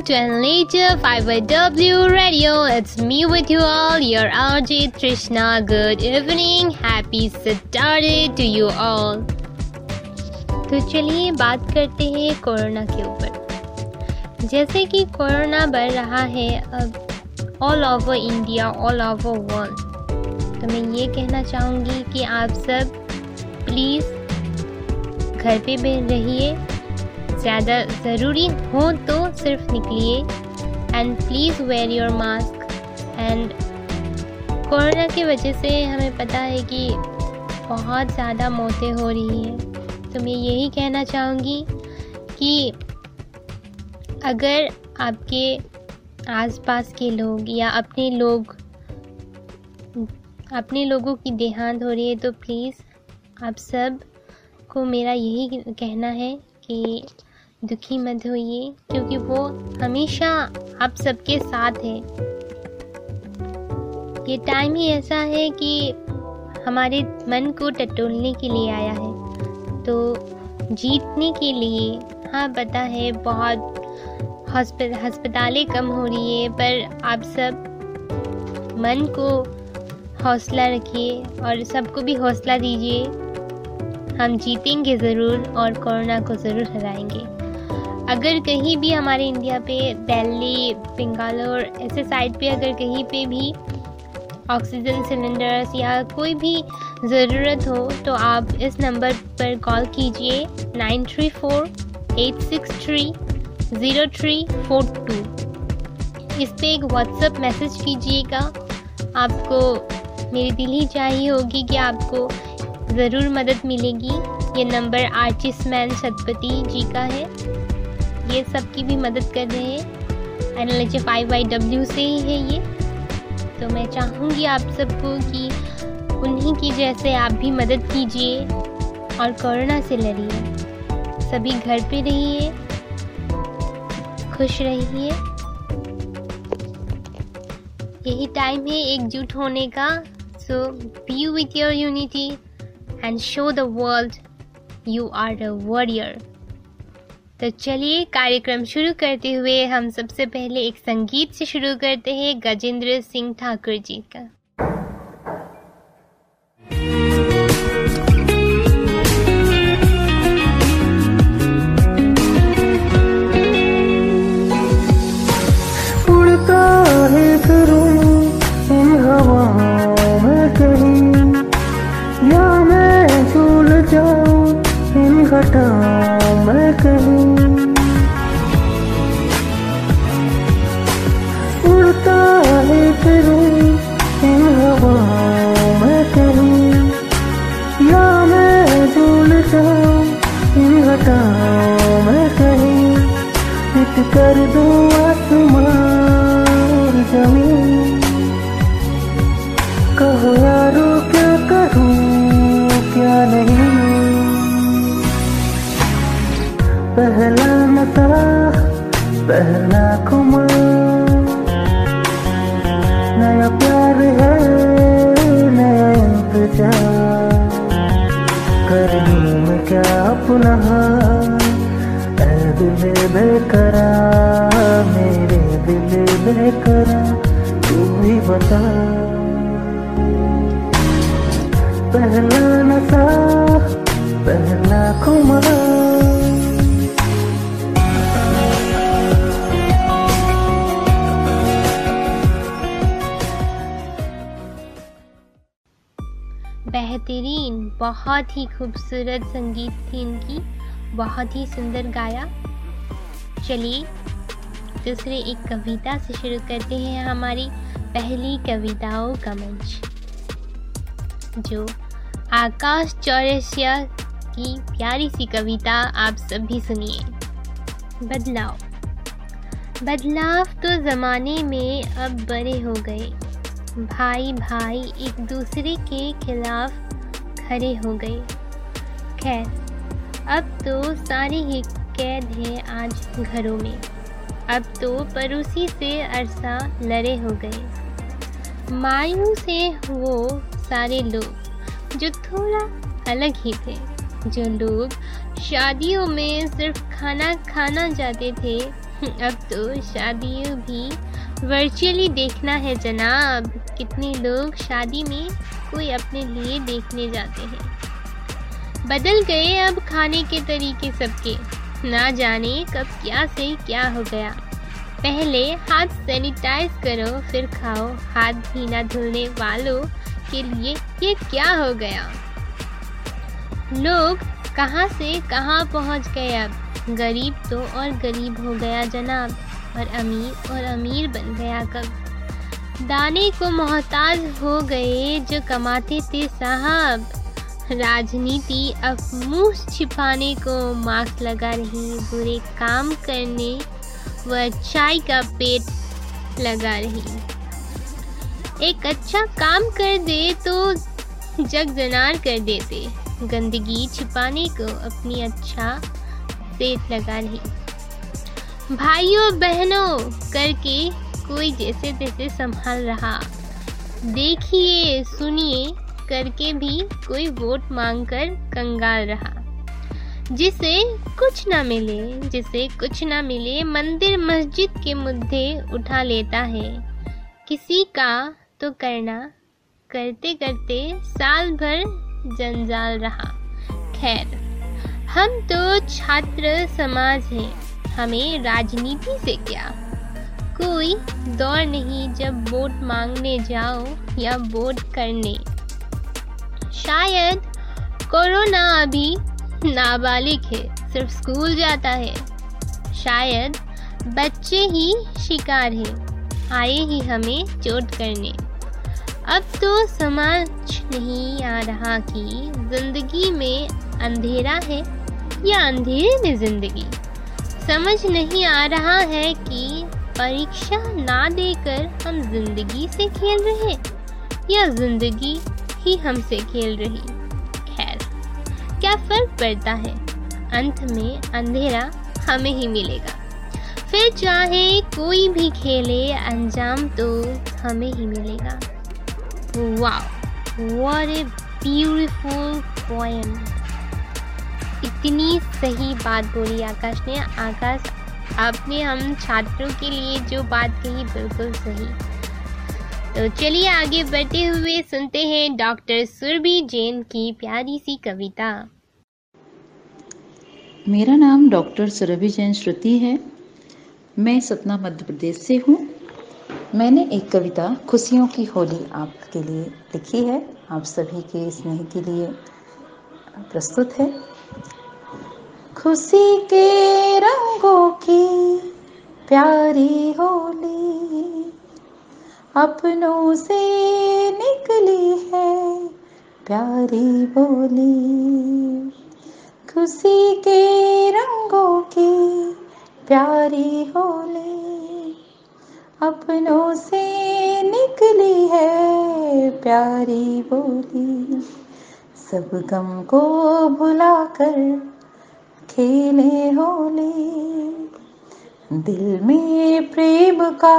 Welcome to Anlater 5W Radio. It's me with you all, your RJ Trishna. Good evening. Happy Saturday to you all. तो चलिए बात करते हैं corona के ऊपर जैसे कि कोरोना बढ़ रहा है अब all over India all over world तो मैं ये कहना चाहूँगी कि आप सब प्लीज़ घर पे भी रहिए ज़्यादा ज़रूरी हो तो सिर्फ़ निकलिए। And please wear your mask and corona की वजह से हमें पता है कि बहुत ज़्यादा मौतें हो रही हैं। तो मैं यही कहना चाहूँगी कि अगर आपके आसपास के लोग या अपने लोग, अपने लोगों की देहांत हो रही है तो प्लीज़ आप सबको मेरा यही कहना है कि दुखी मत होइए, क्योंकि वो हमेशा आप सबके साथ है। ये टाइम ही ऐसा है कि हमारे मन को टटोलने के लिए आया है। तो जीतने के लिए हाँ पता है, बहुत हस्पतालें कम हो रही है, पर आप सब मन को हौसला रखिए और सबको भी हौसला दीजिए। हम जीतेंगे ज़रूर और कोरोना को ज़रूर हराएँगे। अगर कहीं भी हमारे इंडिया पे, दिल्ली, बेंगालोर, ऐसे साइड पे अगर कहीं पे भी ऑक्सीजन सिलेंडर्स या कोई भी ज़रूरत हो तो आप इस नंबर पर कॉल कीजिए nine three four eight six three zero three four two इस पर एक व्हाट्सअप मैसेज कीजिएगा। आपको मेरी दिल ही चाहिए होगी कि आपको ज़रूर मदद मिलेगी। ये number artist man Satpati ji का है। ये सबकी भी मदद कर रहे हैं। N L H five Y W से ही है ये। तो मैं चाहूँगी आप सबको कि उन्हीं की जैसे आप भी मदद कीजिए और कोरोना से लड़िए। सभी घर पे रहिए, खुश रहिए। यही टाइम है एकजुट होने का। So be with your unity and show the world you are a warrior तो चलिए कार्यक्रम शुरू करते हुए हम सबसे पहले एक संगीत से शुरू करते हैं गजेंद्र सिंह ठाकुर जी का। बहुत ही खूबसूरत संगीत थी इनकी, बहुत ही सुंदर गाया। चलिए, दूसरे एक कविता से शुरू करते हैं हमारी पहली कविताओं का मंच, जो आकाश चौरसिया की प्यारी सी कविता आप सभी सुनिए। बदलाव बदलाव तो ज़माने में अब बड़े हो गए। भाई भाई एक दूसरे के खिलाफ खड़े हो गए। खैर, अब तो सारे ही कैद हैं आज घरों में। अब तो पड़ोसी से अरसा लड़े हो गए। मायूस है वो सारे लोग, जो थोड़ा अलग ही थे। जो लोग शादियों में सिर्फ़ खाना खाना जाते थे, अब तो शादियों भी वर्चुअली देखना है जनाब। कितने लोग शादी में कोई अपने लिए देखने जाते हैं। बदल गए अब खाने के तरीके सबके। ना जाने कब क्या से क्या हो गया। पहले हाथ सैनिटाइज करो, फिर खाओ। हाथ भी ना धुलने वालों के लिए ये क्या हो गया? लोग कहाँ से कहाँ पहुँच गए अब? गरीब तो और गरीब हो गया जनाब। और अमीर और अमीर बन गया कब? दाने को मोहताज हो गए जो कमाते थे साहब। राजनीति अब मुँह छिपाने को मास्क लगा रही, बुरे काम करने व चाय का पेट लगा रही। एक अच्छा काम कर दे तो जग जनार कर देते। गंदगी छिपाने को अपनी अच्छा पेट लगा रही। भाइयों, बहनों, करके कोई जैसे तैसे संभाल रहा। देखिए, सुनिए, करके भी कोई वोट मांगकर कंगाल रहा। जिसे कुछ ना मिले, जिसे कुछ ना मिले, मंदिर मस्जिद के मुद्दे उठा लेता है। किसी का तो करना, करते करते साल भर जंजाल रहा। खैर, हम तो छात्र समाज हैं, हमें राजनीति से क्या? कोई दौर नहीं जब वोट मांगने जाओ या वोट करने। शायद कोरोना अभी नाबालिग है, सिर्फ़ स्कूल जाता है। शायद बच्चे ही शिकार हैं, आए ही हमें चोट करने। अब तो समझ नहीं आ रहा कि ज़िंदगी में अंधेरा है या अंधेरे में ज़िंदगी। समझ नहीं आ रहा है कि परीक्षा ना देकर हम ज़िंदगी से खेल रहे या ज़िंदगी ही हमसे खेल रही? खैर क्या फ़र्क पड़ता है? अंत में अंधेरा हमें ही मिलेगा। फिर चाहे कोई भी खेले अंजाम तो हमें ही मिलेगा। Wow, what a beautiful poem. इतनी सही बात बोली आकाश ने। आकाश आपने हम छात्रों के लिए जो बात कही बिल्कुल सही। तो चलिए आगे बढ़ते हुए सुनते हैं डॉक्टर सुरभि जैन की प्यारी सी कविता। मेरा नाम डॉक्टर सुरभि जैन श्रुति है। मैं सतना मध्य प्रदेश से हूँ। मैंने एक कविता खुशियों की होली आपके लिए लिखी है। आप सभी के स्नेह के लिए प्रस्तुत है। खुशी के रंगों की प्यारी होली अपनों से निकली है प्यारी बोली। खुशी के रंगों की प्यारी होली अपनों से निकली है प्यारी बोली। सब गम को भुलाकर खेले होली, दिल में प्रेम का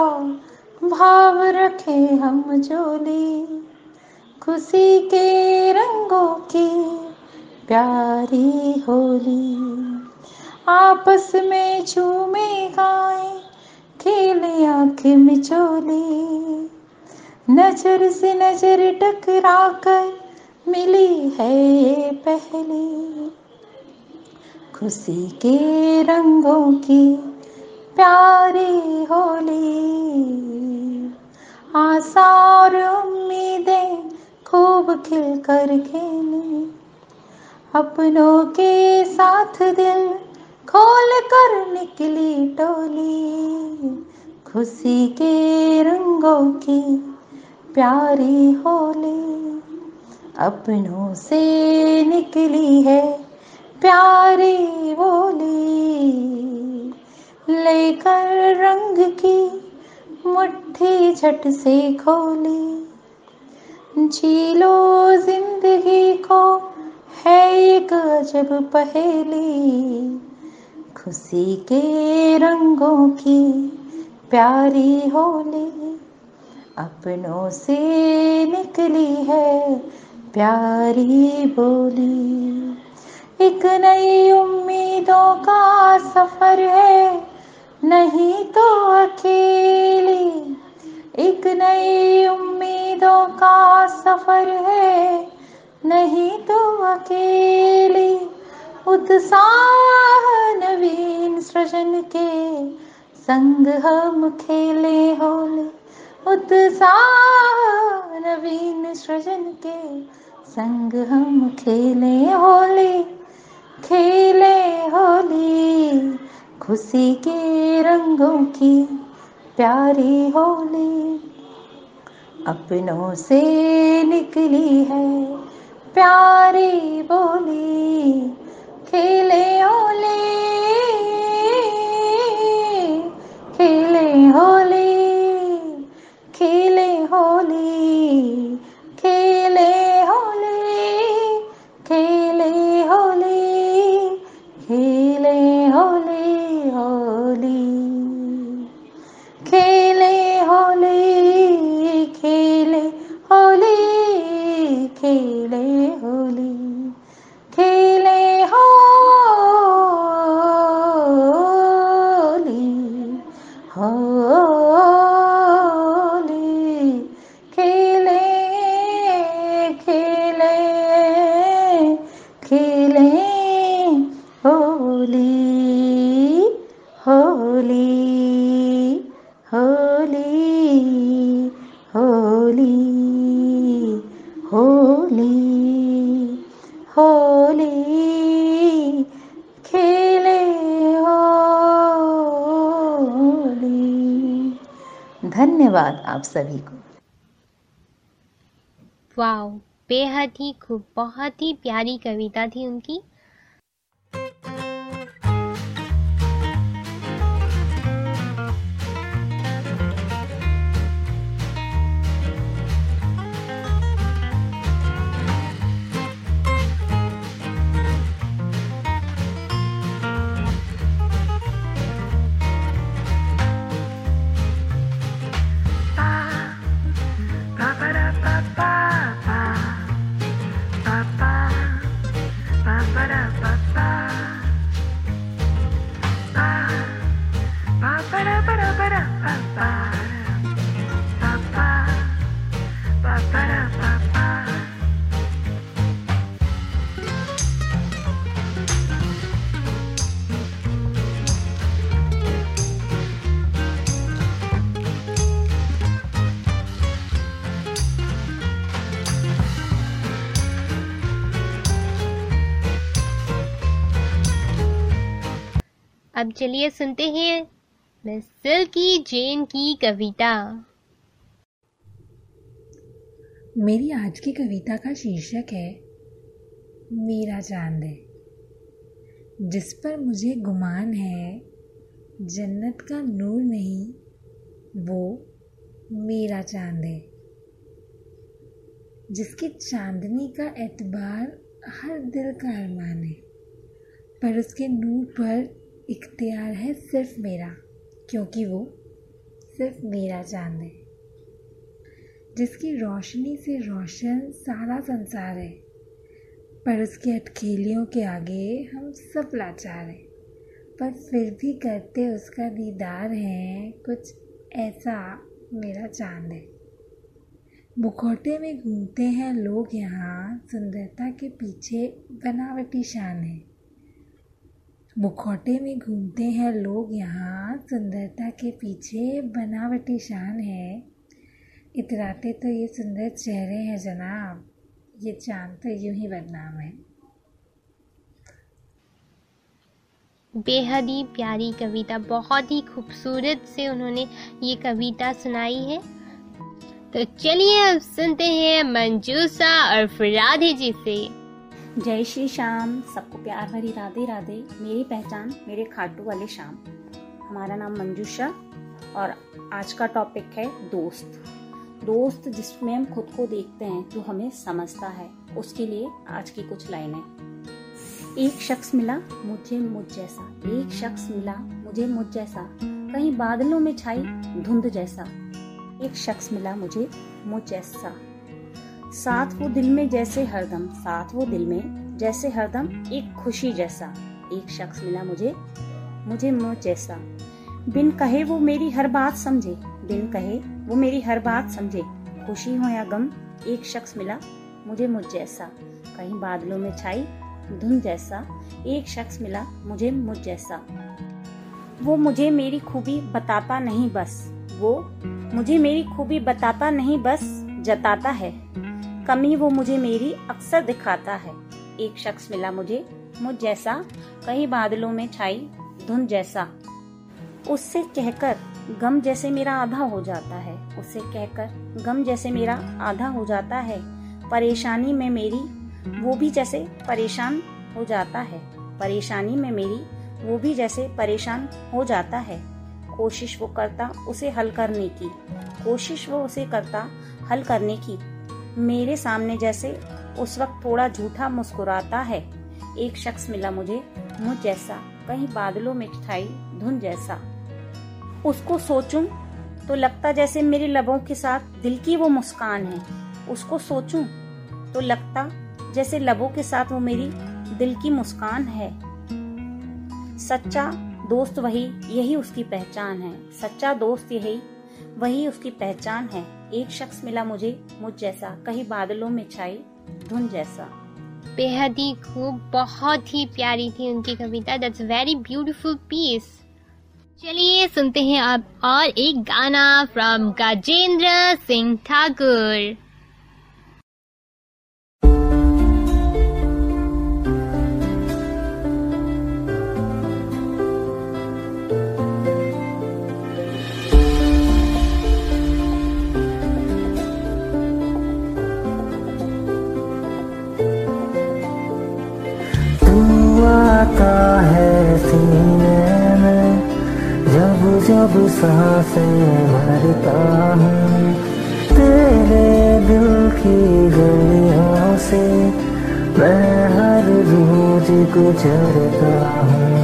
भाव रखे हम जोली खुशी के रंगों की प्यारी होली, आपस में झूमे गाए, खेले आँख मिचोली नज़र से नज़र टकरा कर मिली है ये पहली खुशी के रंगों की प्यारी होली। आशा और उम्मीदें खूब खिल कर खेली। अपनों के साथ दिल खोल कर निकली टोली। खुशी के रंगों की प्यारी होली। अपनों से निकली है प्यारी बोली लेकर रंग की मुट्ठी झट से खोली। झीलो ज़िंदगी को है एक अजब पहेली। खुशी के रंगों की प्यारी होली अपनों से निकली है प्यारी बोली। एक नई उम्मीदों का सफ़र है। नहीं तो अकेली। एक नई उम्मीदों का सफ़र है। नहीं तो अकेली। उत्साह नवीन सृजन के संग हम खेले होले। उत्साह नवीन सृजन के संग हम खेले होली। खेले होली, खुशी के रंगों की प्यारी होली। अपनों से निकली है प्यारी बोली। खेले होली खेले होली खेले होली, खेले आप सभी को। वाओ बेहद ही खूब बहुत ही प्यारी कविता थी उनकी। अब चलिए सुनते हैं मिस सिल्की जैन की कविता। मेरी आज की कविता का शीर्षक है, मेरा चाँद है जिस पर मुझे गुमान है, जन्नत का नूर नहीं, वो मेरा चाँद है, जिसकी चांदनी का एतबार हर दिल का अरमान है, पर उसके नूर पर इख्तियार है सिर्फ़ मेरा, क्योंकि वो सिर्फ़ मेरा चाँद है। जिसकी रोशनी से रोशन सारा संसार है, पर उसके अटखेलियों के आगे हम सब लाचार हैं। पर फिर भी करते उसका दीदार हैं, कुछ ऐसा मेरा चाँद है। मुखौटे में घूमते हैं लोग यहाँ, सुंदरता के पीछे बनावटी शान है। मुखौटे में घूमते हैं लोग यहाँ। सुंदरता के पीछे बनावटी शान है। इतराते तो ये सुंदर चेहरे हैं जनाब। ये चाँद तो यूँ ही बदनाम है। बेहद ही प्यारी कविता, बहुत ही खूबसूरत से उन्होंने ये कविता सुनाई है। तो चलिए अब सुनते हैं मंजूसा और फरादे जी से। जय श्री श्याम। सबको प्यार भरी राधे राधे। मेरी पहचान मेरे खाटू वाले शाम हमारा नाम मंजूषा और आज का टॉपिक है दोस्त। दोस्त जिसमें हम खुद को देखते हैं, जो हमें समझता है। उसके लिए आज की कुछ लाइनें। एक शख्स मिला मुझे मुझ जैसा। एक शख्स मिला मुझे मुझ जैसा। कहीं बादलों में छाई धुंध जैसा। एक शख्स मिला मुझे मुझ जैसा। साथ वो दिल में जैसे हरदम, साथ वो दिल में जैसे हरदम, एक खुशी जैसा, एक शख्स मिला मुझे मुझे मुझ जैसा। बिन कहे वो मेरी हर बात समझे, बिन कहे वो मेरी हर बात समझे, खुशी हो या गम, एक शख्स मिला मुझे मुझ जैसा। कहीं बादलों में छाई धुन जैसा, एक शख्स मिला मुझे मुझ जैसा। वो मुझे मेरी खूबी बताता नहीं बस, वो मुझे मेरी खूबी बताता नहीं बस, जताता है। कमी वो मुझे मेरी अक्सर दिखाता है। एक शख्स मिला मुझे, मुझ जैसा, कई बादलों में छाई धुंध जैसा। उससे कहकर, गम जैसे मेरा आधा हो जाता है। उससे कहकर, गम जैसे मेरा आधा हो जाता है। परेशानी में मेरी, वो भी जैसे परेशान हो जाता है। परेशानी में मेरी, वो भी जैसे परेशान हो जाता है। कोशिश वो करता उसे हल करने की। कोशिश वो उसे करता हल करने की। मेरे सामने जैसे उस वक्त थोड़ा झूठा मुस्कुराता है। एक शख्स मिला मुझे, मुझ जैसा, कहीं बादलों में छाई धुन जैसा। उसको सोचूं तो लगता जैसे मेरे लबों के साथ दिल की वो मुस्कान है। उसको सोचूं तो लगता जैसे लबों के साथ वो मेरी दिल की मुस्कान है। सच्चा दोस्त वही, यही उसकी पहचान है। सच्चा दोस्त यही वही उसकी पहचान है। एक शख्स मिला मुझे, मुझ जैसा, कहीं बादलों में छाई, धुन जैसा। बेहद ही खूब, बहुत ही प्यारी थी उनकी कविता। दैट्स वेरी ब्यूटीफुल पीस चलिए, सुनते हैं आप और एक गाना फ्रॉम गजेंद्र सिंह ठाकुर जब साँसें हूँ। तेरे दिल की गलियों से मैं हर रोज गुजरता हूँ।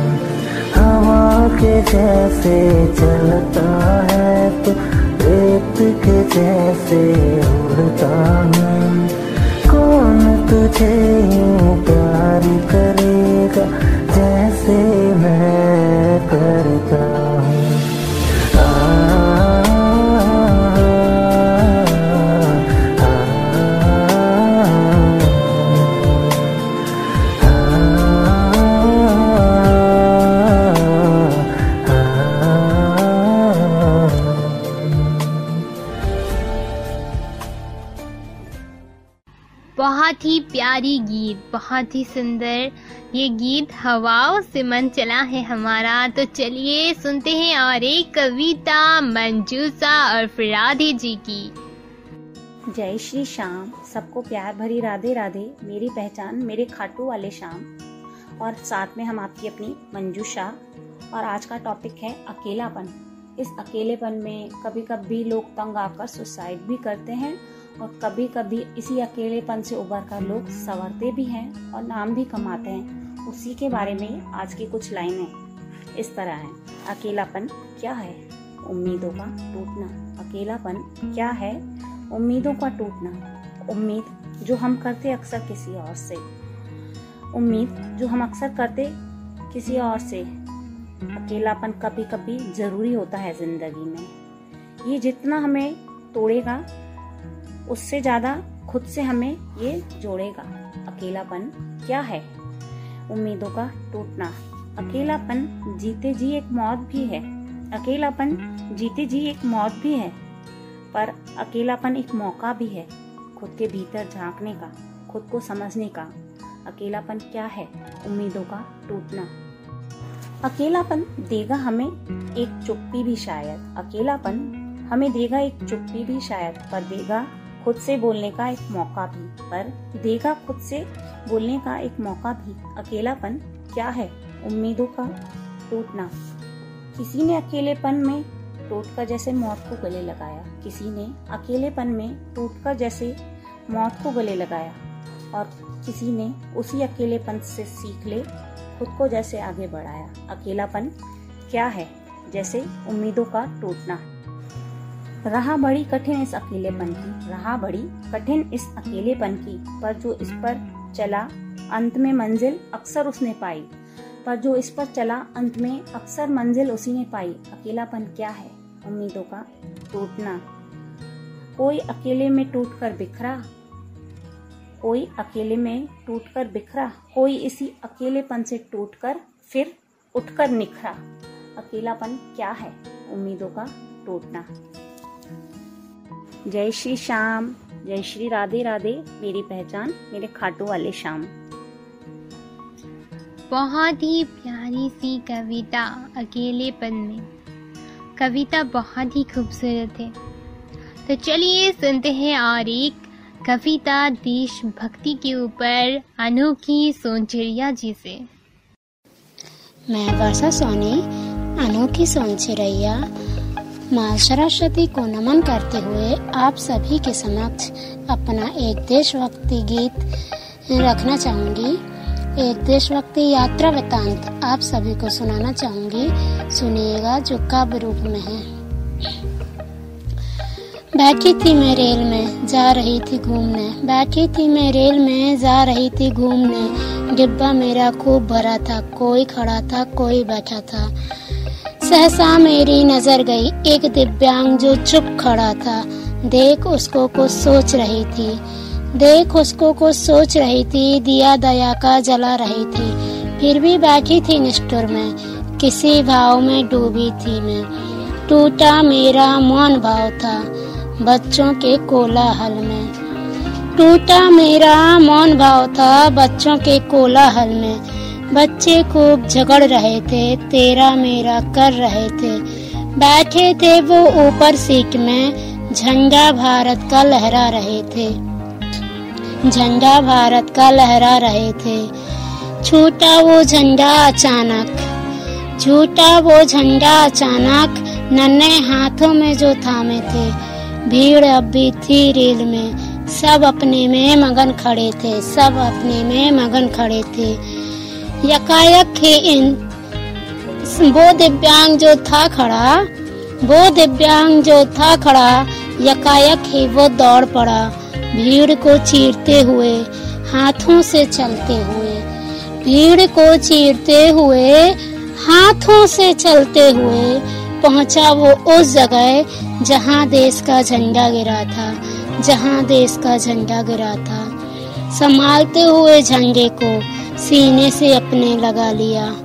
हवा के जैसे चलता है तो रेत के जैसे उड़ता हूँ। कौन तुझे बहुत ही सुंदर ये गीत हवाओं से मन चला है हमारा। तो चलिए सुनते हैं और एक कविता मंजूसा और राधे जी की। जय श्री श्याम। सबको प्यार भरी राधे राधे। मेरी पहचान मेरे खाटू वाले शाम और साथ में हम आपकी अपनी मंजूषा। और आज का टॉपिक है अकेलापन। इस अकेलेपन में कभी कभी लोग तंग आकर सुसाइड भी करते हैं। और कभी कभी इसी अकेलेपन से उबर कर लोग संवरते भी हैं और नाम भी कमाते हैं। उसी के बारे में आज की कुछ लाइनें इस तरह हैं। अकेलापन क्या है? उम्मीदों का टूटना। अकेलापन क्या है? उम्मीदों का टूटना। उम्मीद जो हम करते अक्सर किसी और से। उम्मीद जो हम अक्सर करते किसी और से। अकेलापन कभी कभी ज़रूरी होता है ज़िंदगी में। ये जितना हमें तोड़ेगा उससे ज़्यादा खुद से हमें ये जोड़ेगा। अकेलापन क्या है? उम्मीदों का टूटना। अकेलापन जीते जी एक मौत भी है। अकेलापन जीते जी एक मौत भी है। पर अकेलापन एक मौका भी है। खुद के भीतर झांकने का, खुद को समझने का। अकेलापन क्या है? उम्मीदों का टूटना। अकेलापन देगा हमें एक चुप्पी भी शायद। अकेलापन हमें देगा एक चुप्पी भी शायद, पर देगा खुद से बोलने का एक मौका भी, पर देगा खुद से बोलने का एक मौका भी। अकेलापन क्या है? उम्मीदों का टूटना। किसी ने अकेलेपन में टूट कर जैसे मौत को गले लगाया। किसी ने अकेलेपन में टूट कर जैसे मौत को गले लगाया। और किसी ने उसी अकेलेपन से सीख ले, खुद को जैसे आगे बढ़ाया। अकेलापन क्या है? जैसे उम्मीदों का टूटना। रहा बड़ी कठिन इस अकेलेपन की, रहा बड़ी कठिन इस अकेलेपन की, पर जो इस पर चला अंत में मंजिल अक्सर उसने पाई। पर जो इस पर चला अंत में अक्सर मंजिल उसी ने पाई। अकेलापन क्या है? उम्मीदों का टूटना। कोई अकेले में टूटकर बिखरा? कोई अकेले में टूटकर बिखरा? कोई इसी अकेलेपन से टूट कर फिर उठकर निखरा? अकेलापन क्या है? उम्मीदों का टूटना। जय श्री श्याम जय श्री राधे राधे मेरी पहचान मेरे खाटू वाले श्याम। बहुत ही प्यारी सी कविता अकेलेपन में। कविता बहुत ही खूबसूरत है। तो चलिए सुनते हैं और एक कविता देशभक्ति के ऊपर अनोखी सोनचिड़िया जी से। मैं वर्षा सोनी अनोखी सोनचिड़ैया माँ सरस्वती को नमन करते हुए आप सभी के समक्ष अपना एक देशभक्ति गीत रखना चाहूँगी। एक देशभक्ति यात्रा वृतांत आप सभी को सुनाना चाहूँगी। सुनिएगा जो काव्य रूप में है। बैठी थी मैं रेल में, जा रही थी घूमने। बैठी थी मैं रेल में, जा रही थी घूमने। डिब्बा मेरा खूब भरा था, कोई खड़ा था, कोई बैठा था। सहसा मेरी नज़र गई एक दिव्यांग जो चुप खड़ा था। देख उसको कुछ सोच रही थी। देख उसको कुछ सोच रही थी, दिया दया का जला रही थी। फिर भी बैठी थी निष्ठुर में, किसी भाव में डूबी थी मैं। टूटा मेरा मौन भाव था, बच्चों के कोलाहल में। टूटा मेरा मौन भाव था, बच्चों के कोलाहल में। बच्चे खूब झगड़ रहे थे, तेरा मेरा कर रहे थे। बैठे थे वो ऊपर सीट में, झंडा भारत का लहरा रहे थे। झंडा भारत का लहरा रहे थे। छूटा वो झंडा अचानक, छूटा वो झंडा अचानक, नन्हे हाथों में जो थामे थे। भीड़ अब भी थी रेल में, सब अपने में मगन खड़े थे, सब अपने में मगन खड़े थे। यकायक ही इन वो दिव्यांग जो था खड़ा, वो दिव्यांग जो था खड़ा यकायक ही वो दौड़ पड़ा। भीड़ को चीरते हुए, हाथों से चलते हुए। भीड़ को चीरते हुए, हाथों से चलते हुए पहुँचा वो उस जगह जहाँ देश का झंडा गिरा था, जहाँ देश का झंडा गिरा था। संभालते हुए झंडे को सीने से अपने लगा लिया।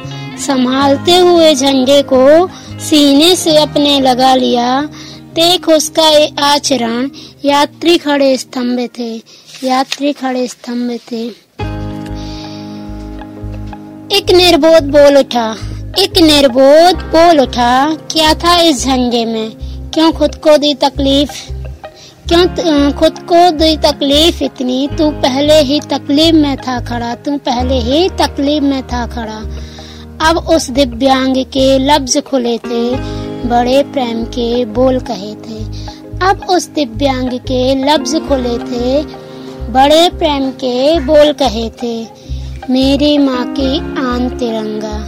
संभालते हुए झंडे को सीने से अपने लगा लिया। देख उसका आचरण, यात्री खड़े स्तंभ थे, यात्री खड़े स्तंभ थे। एक निर्बोध बोल उठा, एक निर्बोध बोल उठा, क्या था इस झंडे में? क्यों खुद को दी तकलीफ़? क्यों खुद को दी तकलीफ़ इतनी? तू पहले ही तकलीफ़ में था खड़ा, तू पहले ही तकलीफ़ में था खड़ा। अब उस दिव्यांग के लफ्ज खुले थे, बड़े प्रेम के बोल कहे थे। अब उस दिव्यांग के लफ्ज खुले थे, बड़े प्रेम के बोल कहे थे। मेरी माँ की आन तिरंगा,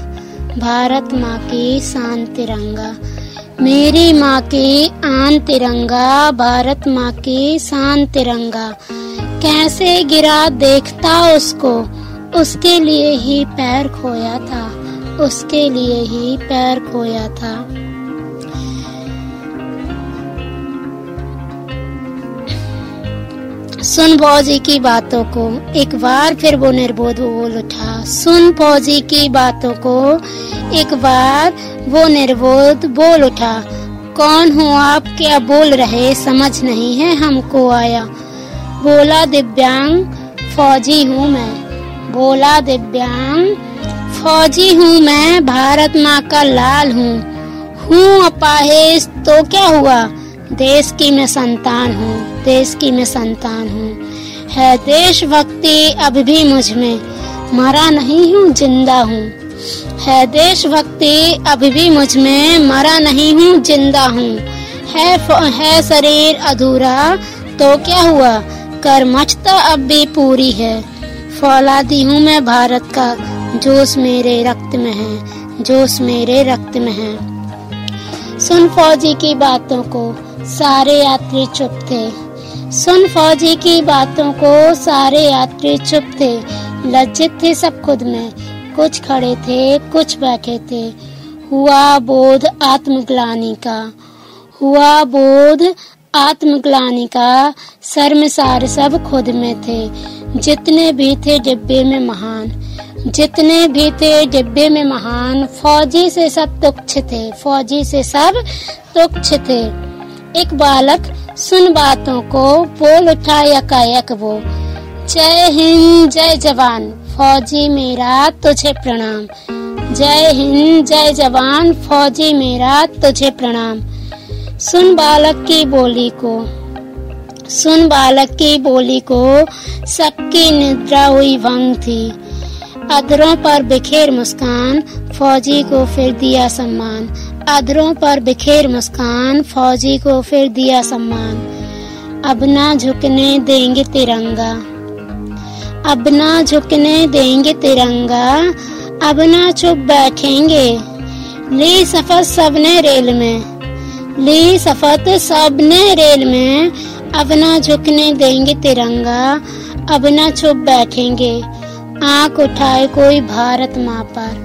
भारत माँ की शान तिरंगा मेरी माँ की आन तिरंगा, भारत माँ की शान तिरंगा। कैसे गिरा देखता उसको? उसके लिए ही पैर खोया था। उसके लिए ही पैर खोया था। सुन फौजी की बातों को। एक बार फिर वो निर्बोध बोल उठा। सुन फौजी की बातों को। एक बार वो निर्बोध बोल उठा। कौन हो आप? क्या बोल रहे? समझ नहीं है हमको आया। बोला, दिव्यांग, फौजी हूँ मैं। बोला, दिव्यांग, फौजी हूँ मैं। भारत माँ का लाल हूँ। हूँ अपाहिज तो क्या हुआ? देश की मैं संतान हूँ, देश की मैं संतान हूँ। है देशभक्ति अब भी मुझमें, मरा नहीं हूँ, ज़िंदा हूँ। है देशभक्ति अब भी मुझमें, मरा नहीं हूँ, ज़िंदा हूँ। है है शरीर अधूरा तो क्या हुआ? कर्मठता अब भी पूरी है। फौलादी हूँ मैं भारत का, जोश मेरे रक्त में है, जोश मेरे रक्त में है। सुन फौजी की बातों को सारे यात्री चुप थे। सुन फौजी की बातों को सारे यात्री चुप थे। लज्जित थे सब खुद में। कुछ खड़े थे, कुछ बैठे थे। हुआ बोध आत्मग्लानी का। हुआ बोध आत्मग्लानी का। शर्मसार सब खुद में थे। जितने भी थे डिब्बे में महान। जितने भी थे डिब्बे में महान। फौजी से सब तुच्छ थे। फौजी से सब तुच्छ थे। एक बालक सुन बातों को, बोल उठा यकायक वो। जय हिंद, जय जवान, फौजी मेरा तुझे प्रणाम। जय हिंद, जय जवान, फौजी मेरा तुझे प्रणाम। सुन बालक की बोली को, सुन बालक की बोली को, सबकी निद्रा हुई भंग थी। अधरों पर बिखेर मुस्कान, फौजी को फिर दिया सम्मान। अधरों पर बिखेर मुस्कान, फौजी को फिर दिया सम्मान। अब ना झुकने देंगे तिरंगा। अब ना झुकने देंगे तिरंगा। अब ना चुप बैठेंगे। ली सफ़र सबने रेल में। ली सफत सबने रेल में। अब ना झुकने देंगे तिरंगा। अब ना चुप बैठेंगे। आँख उठाए कोई भारत माँ पर।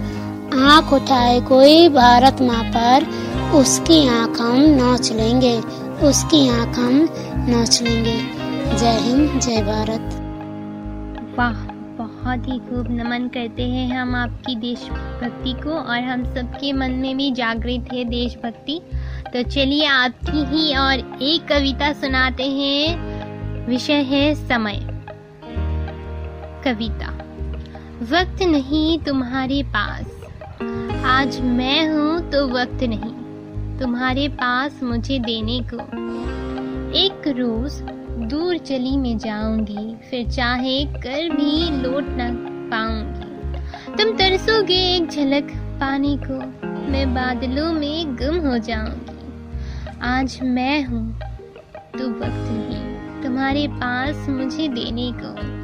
आँख उठाए, कोई भारत माँ पर, उसकी आँख हम नोच लेंगे, उसकी आँख हम नोच लेंगे। जय हिंद, जय भारत। वाह, बहुत ही खूब नमन करते हैं हम आपकी देशभक्ति को और हम सबके मन में भी जागृत है देशभक्ति। तो चलिए आपकी ही और एक कविता सुनाते हैं। विषय है समय। कविता, वक्त नहीं तुम्हारे पास आज मैं हूँ तो वक्त नहीं। तुम्हारे पास मुझे देने को। एक रोज दूर चली मैं जाऊँगी, फिर चाहे कर भी लौट न पाऊँगी। तुम तरसोगे एक झलक पाने को, मैं बादलों में गुम हो जाऊँगी। आज मैं हूँ तो वक्त नहीं। तुम्हारे पास मुझे देने को।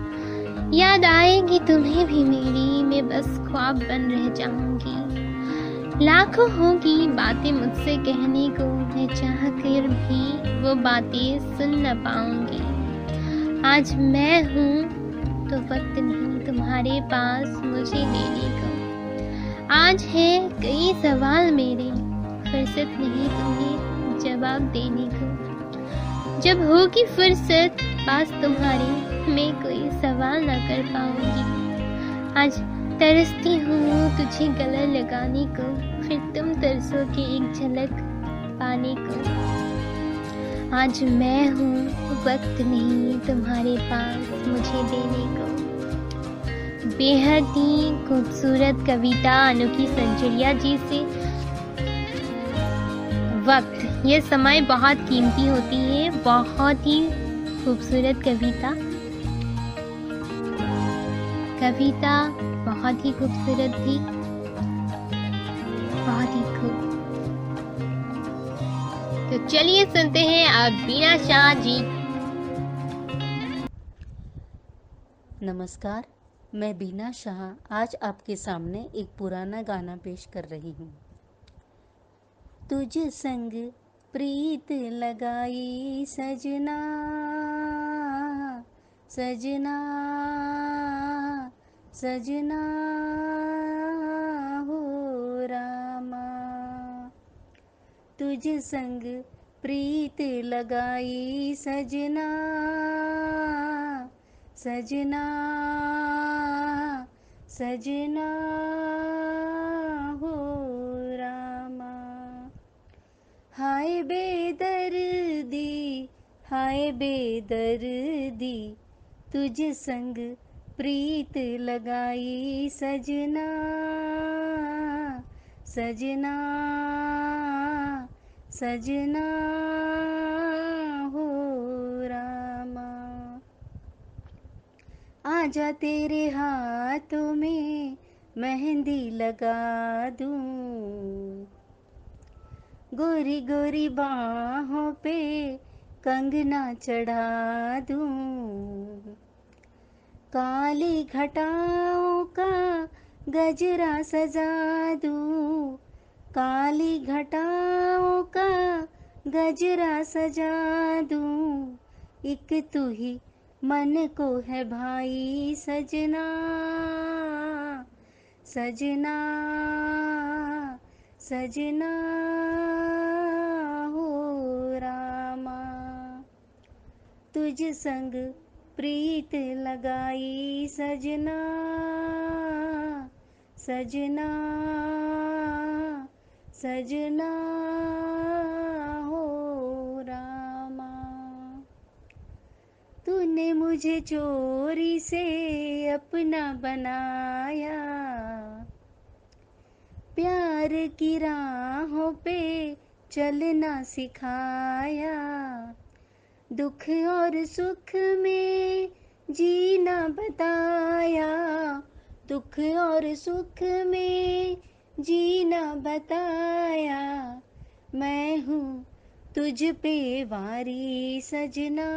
याद आएगी तुम्हें भी मेरी, मैं बस ख्वाब बन रह जाऊँगी। लाखों होगी बातें मुझसे कहने को, मैं चाह कर भी वो बातें सुन न पाऊँगी। आज मैं हूँ तो वक्त नहीं तुम्हारे पास मुझे देने को। आज है कई सवाल मेरे, फुर्सत नहीं तुम्हें जवाब देने को। जब होगी फुर्सत, पास तुम्हारी मैं कोई सवाल ना कर पाऊँगी। आज तरसती हूँ तुझे गला लगाने को, फिर तुम तरसो के एक झलक पाने को। आज मैं हूँ, वक्त नहीं तुम्हारे पास मुझे देने को। बेहद ही खूबसूरत कविता अनोखी संचरिया जी से। वक्त यह समय बहुत कीमती होती है, बहुत ही खूबसूरत कविता। कविता बहुत ही खूबसूरत थी। बहुत ही खूब। तो चलिए सुनते हैं अब बीना शाह जी। नमस्कार, मैं बीना शाह आज आपके सामने एक पुराना गाना पेश कर रही हूँ। तुझ संग प्रीत लगाई सजना सजना सजना हो रामा। तुझ संग प्रीत लगाई सजना। सजना सजना हो रामा। हाय बेदर्दी हाय बेदर्दी, तुझ संग प्रीत लगाई सजना सजना सजना हो रामा। आजा तेरे हाथों में मेहंदी लगा दूँ। गोरी गोरी बाहों पे कंगना चढ़ा दूँ। काली घटाओं का गजरा सजा दूँ। काली घटाओं का गजरा सजा दूँ। एक तू ही मन को है भाई, सजना। सजना सजना हो रामा। तुझ संग प्रीत लगाई सजना सजना सजना हो रामा। तूने मुझे चोरी से अपना बनाया, प्यार की राहों पे चलना सिखाया। दुख और सुख में जीना बताया। दुख और सुख में जीना बताया। मैं हूँ तुझ पे वारी सजना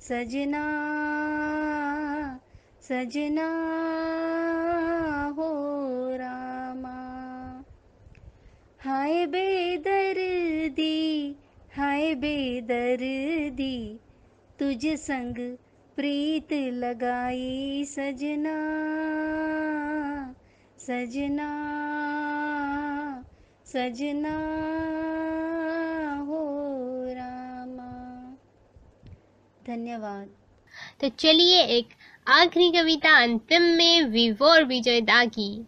सजना सजना हो रामा। हाय बेदर्दी हाय बेदर्दी तुझ संग प्रीत लगाई सजना सजना सजना हो रामा। धन्यवाद। तो चलिए एक आखिरी कविता अंतिम में विवोर विजयता की।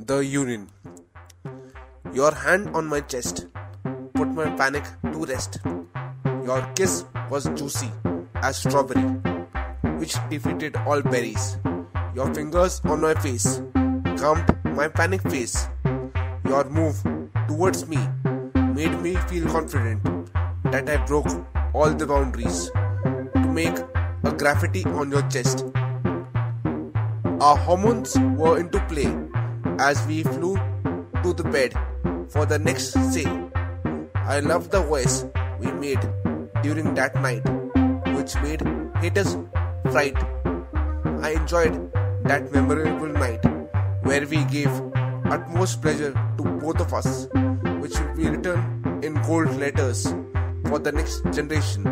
The urine. Your hand on my chest. Put my panic to rest. Your kiss was juicy as strawberry, which defeated all berries. Your fingers on my face calmed my panic face. Your move towards me made me feel confident that I broke all the boundaries to make a graffiti on your chest. Our hormones were into play as we flew to the bed for the next say. I loved the voice we made during that night, which made haters fright. I enjoyed that memorable night where we gave utmost pleasure to both of us, which will be written in gold letters for the next generation.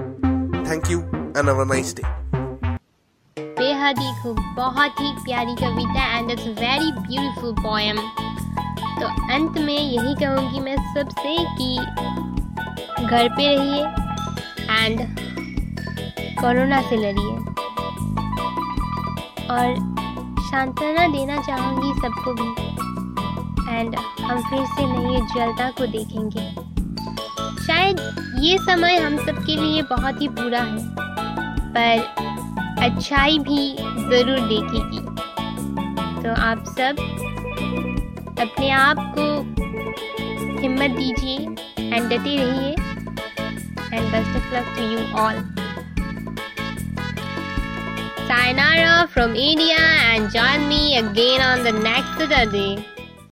Thank you and have a nice day. बेहद ही खूब बहुत ही प्यारी कविता and it's very beautiful poem तो अंत में यही कहूँगी मैं सबसे कि घर पे रहिए एंड कोरोना से लड़िए। और सांत्वना देना चाहूँगी सबको भी। एंड हम फिर से नई ज्वलता को देखेंगे। शायद ये समय हम सब के लिए बहुत ही बुरा है, पर अच्छाई भी ज़रूर देखेगी। तो आप सब अपने आप को हिम्मत दीजिए एंड डटे रहिए। and best of luck to you all. Sayonara from India and join me again on the next Saturday.